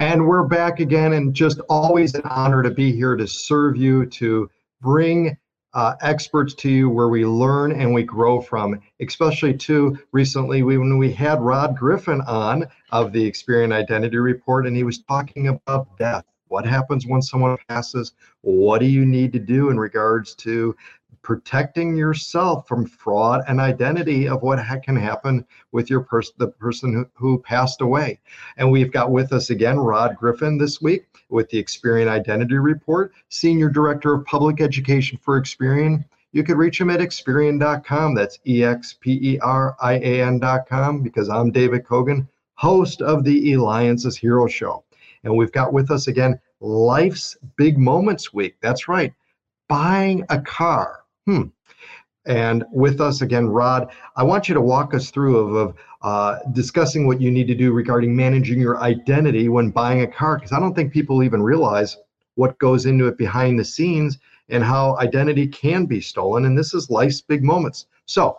And we're back again, and just always an honor to be here to serve you, to bring uh, experts to you where we learn and we grow from. Especially, too, recently we, when we had Rod Griffin on of the Experian Identity Report, and he was talking about death. What happens when someone passes? What do you need to do in regards to protecting yourself from fraud and identity of what ha- can happen with your person, the person who, who passed away. And we've got with us again Rod Griffin this week with the Experian Identity Report, Senior Director of Public Education for Experian. You could reach him at Experian.com. That's E X P E R I A N.com because I'm David Cogan, host of the Eliances Hero Show. And we've got with us again Life's Big Moments Week. That's right, buying a car Hmm. And with us again, Rod, I want you to walk us through of, of uh, discussing what you need to do regarding managing your identity when buying a car, because I don't think people even realize what goes into it behind the scenes and how identity can be stolen. And this is life's big moments. So,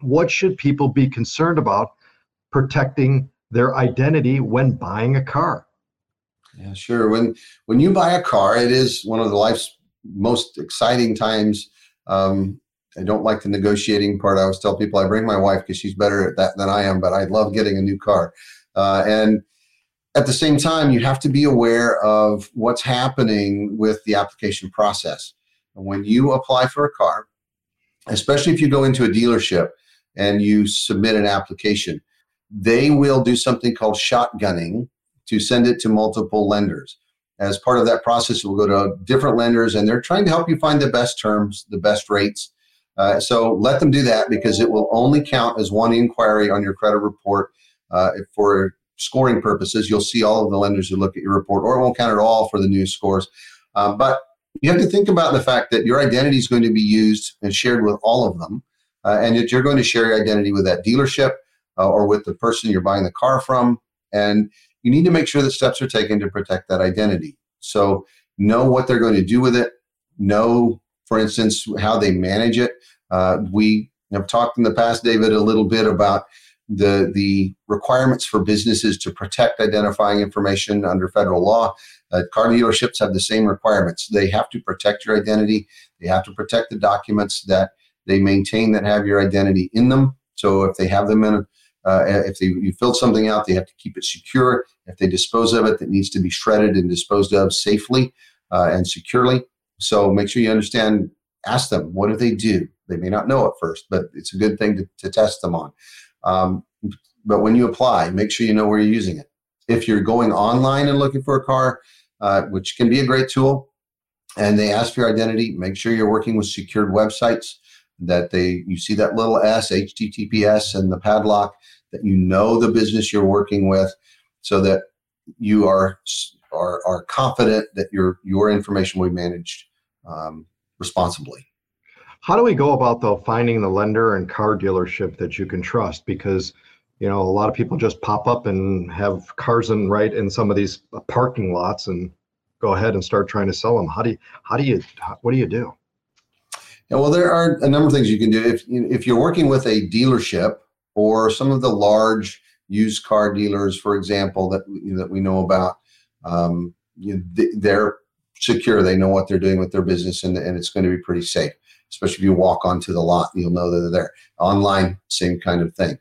what should people be concerned about protecting their identity when buying a car? Yeah, sure. When when you buy a car, it is one of the life's most exciting times um, I don't like the negotiating part. I always tell people I bring my wife because she's better at that than I am, but I love getting a new car. Uh, and at the same time, you have to be aware of what's happening with the application process. When you apply for a car, especially if you go into a dealership and you submit an application, they will do something called shotgunning to send it to multiple lenders as part of that process, we'll go to different lenders and they're trying to help you find the best terms, the best rates. Uh, so let them do that because it will only count as one inquiry on your credit report. Uh, for scoring purposes, you'll see all of the lenders who look at your report, or it won't count at all for the new scores. Uh, but you have to think about the fact that your identity is going to be used and shared with all of them, uh, and that you're going to share your identity with that dealership uh, or with the person you're buying the car from. And you need to make sure that steps are taken to protect that identity. So know what they're going to do with it. Know, for instance, how they manage it. Uh, we have talked in the past, David, a little bit about the the requirements for businesses to protect identifying information under federal law. Uh, car dealerships have the same requirements. They have to protect your identity. They have to protect the documents that they maintain that have your identity in them. So if they have them in uh, if they, you filled something out, they have to keep it secure. If they dispose of it, that needs to be shredded and disposed of safely uh, and securely. So make sure you understand. Ask them what do they do. They may not know at first, but it's a good thing to, to test them on. Um, but when you apply, make sure you know where you're using it. If you're going online and looking for a car, uh, which can be a great tool, and they ask for your identity, make sure you're working with secured websites that they you see that little s https and the padlock that you know the business you're working with so that you are are, are confident that your your information will be managed um, responsibly. How do we go about though finding the lender and car dealership that you can trust? Because you know a lot of people just pop up and have cars in right in some of these parking lots and go ahead and start trying to sell them. How do you how do you what do you do yeah, well, there are a number of things you can do. If if you're working with a dealership or some of the large used car dealers, for example, that that we know about, um, you they're secure. They know what they're doing with their business, and, and it's going to be pretty safe. Especially if you walk onto the lot, you'll know that they're there. Online, same kind of thing.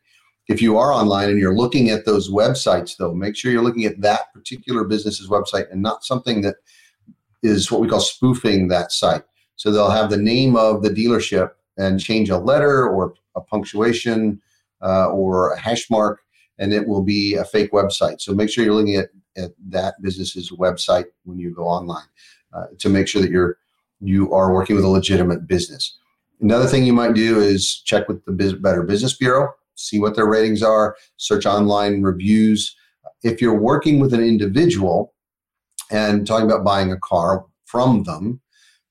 If you are online and you're looking at those websites, though, make sure you're looking at that particular business's website and not something that is what we call spoofing that site. So they'll have the name of the dealership and change a letter or a punctuation uh, or a hash mark, and it will be a fake website. So make sure you're looking at, at that business's website when you go online uh, to make sure that you're you are working with a legitimate business. Another thing you might do is check with the Better Business Bureau, see what their ratings are, search online reviews. If you're working with an individual and talking about buying a car from them,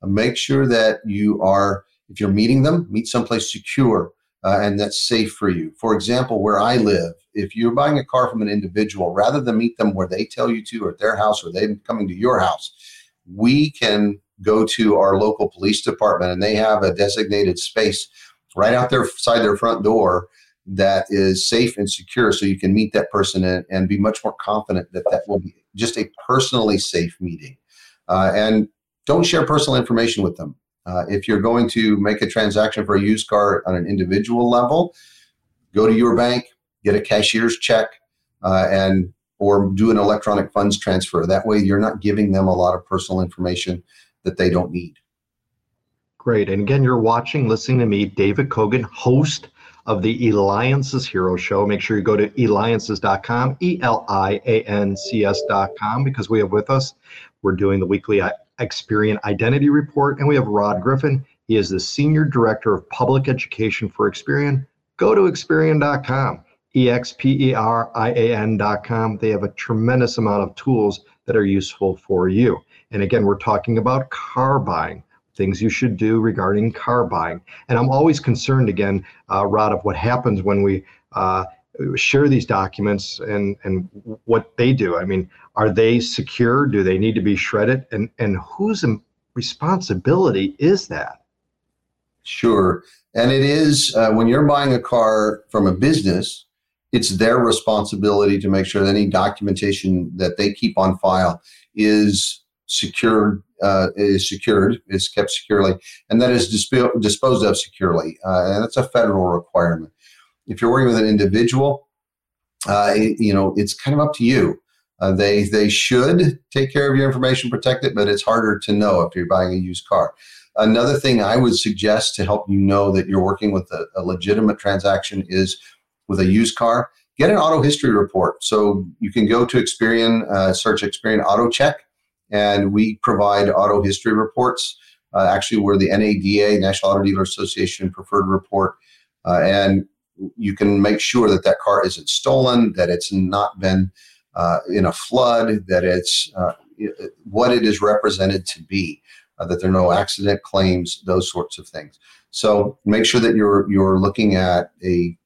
make sure that you are, if you're meeting them, meet someplace secure uh, and that's safe for you. For example, where I live, if you're buying a car from an individual, rather than meet them where they tell you to or at their house or they're coming to your house, we can go to our local police department and they have a designated space right out there side their front door that is safe and secure so you can meet that person and, and be much more confident that that will be just a personally safe meeting uh, and don't share personal information with them uh, if you're going to make a transaction for a used car on an individual level go to your bank get a cashier's check uh, and or do an electronic funds transfer that way you're not giving them a lot of personal information that they don't need Great. And again, you're watching, listening to me, David Cogan, host of the Eliances Hero Show. Make sure you go to eliances.com, E L I A N C S.com, because we have with us, we're doing the weekly Experian Identity Report, and we have Rod Griffin. He is the Senior Director of Public Education for Experian. Go to Experian.com, E X P E R I A N.com. They have a tremendous amount of tools that are useful for you. And again, we're talking about car buying things you should do regarding car buying. And I'm always concerned again, uh, Rod, of what happens when we uh, share these documents and and what they do. I mean, are they secure? Do they need to be shredded? And and whose responsibility is that? Sure, and it is uh, when you're buying a car from a business. It's their responsibility to make sure that any documentation that they keep on file is secured uh, is secured, is kept securely, and that is disp- disposed of securely. Uh, and that's a federal requirement. If you're working with an individual, uh, you know it's kind of up to you. Uh, they they should take care of your information, protect it, but it's harder to know if you're buying a used car. Another thing I would suggest to help you know that you're working with a, a legitimate transaction is with a used car. Get an auto history report. So you can go to Experian, uh, search Experian Auto Check and we provide auto history reports. Uh, actually, we're the NADA, National Auto Dealer Association preferred report, uh, and you can make sure that that car isn't stolen, that it's not been uh, in a flood, that it's uh, what it is represented to be, uh, that there are no accident claims, those sorts of things. So make sure that you're you're looking at a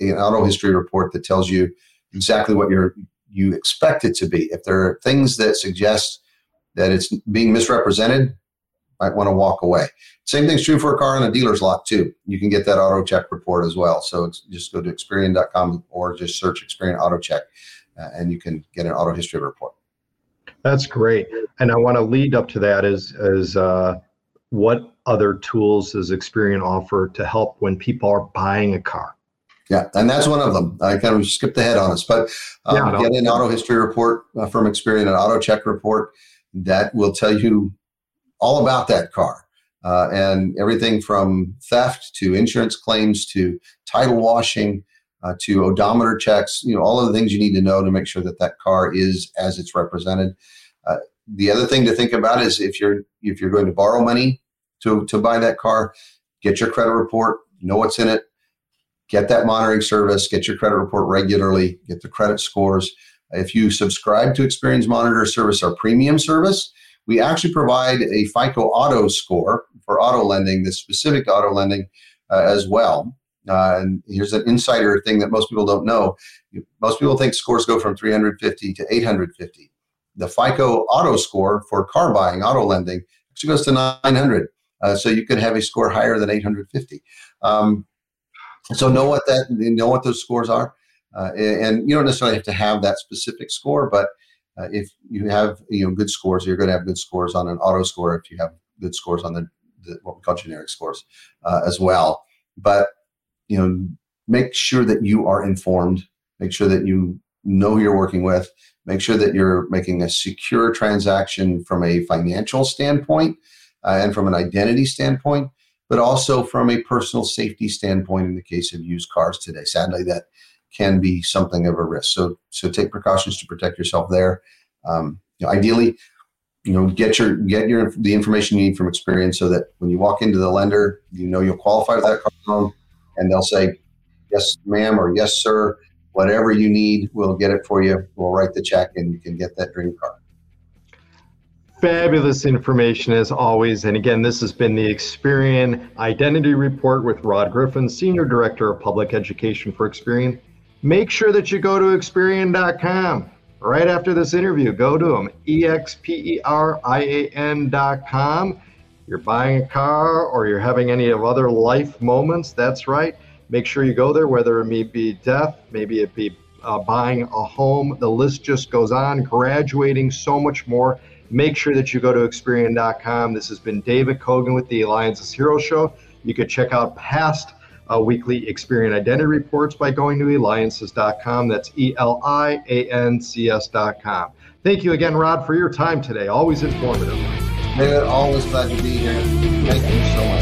an auto history report that tells you exactly what you're you expect it to be. If there are things that suggest that it's being misrepresented, might want to walk away. Same thing's true for a car on a dealer's lot too. You can get that auto check report as well. So just go to Experian.com or just search Experian Auto Check, uh, and you can get an auto history report. That's great. And I want to lead up to that is is uh, what other tools does Experian offer to help when people are buying a car? Yeah, and that's one of them. I kind of skipped ahead on us, but um, yeah, get an auto history report uh, from Experian, an auto check report that will tell you all about that car. Uh, and everything from theft to insurance claims to title washing uh, to odometer checks, you know, all of the things you need to know to make sure that that car is as it's represented. Uh, the other thing to think about is if you're if you're going to borrow money to to buy that car, get your credit report, know what's in it, get that monitoring service, get your credit report regularly, get the credit scores. If you subscribe to Experience Monitor Service, our premium service, we actually provide a FICO auto score for auto lending, this specific auto lending uh, as well. Uh, and here's an insider thing that most people don't know. Most people think scores go from 350 to 850. The FICO auto score for car buying, auto lending, actually goes to 900. Uh, so you could have a score higher than 850. Um, so know what that know what those scores are. Uh, and you don't necessarily have to have that specific score, but uh, if you have you know good scores, you're going to have good scores on an auto score. If you have good scores on the, the what we call generic scores uh, as well, but you know make sure that you are informed. Make sure that you know who you're working with. Make sure that you're making a secure transaction from a financial standpoint uh, and from an identity standpoint, but also from a personal safety standpoint in the case of used cars today. Sadly, that can be something of a risk. So so take precautions to protect yourself there. Um, you know, ideally, you know, get your get your the information you need from Experian so that when you walk into the lender, you know you'll qualify for that car loan, and they'll say, "Yes, ma'am," or "Yes, sir." Whatever you need, we'll get it for you. We'll write the check, and you can get that dream car. Fabulous information as always. And again, this has been the Experian Identity Report with Rod Griffin, Senior Director of Public Education for Experian. Make sure that you go to Experian.com right after this interview. Go to them, E X P E R I A N.com. You're buying a car or you're having any of other life moments, that's right. Make sure you go there, whether it may be death, maybe it be uh, buying a home. The list just goes on, graduating, so much more make sure that you go to Experian.com. This has been David Cogan with the Eliances Hero Show. You could check out past uh, weekly Experian identity reports by going to eliances.com. That's E L I A N C S.com. Thank you again, Rod, for your time today. Always informative. David, always glad to be here. Thank you so much.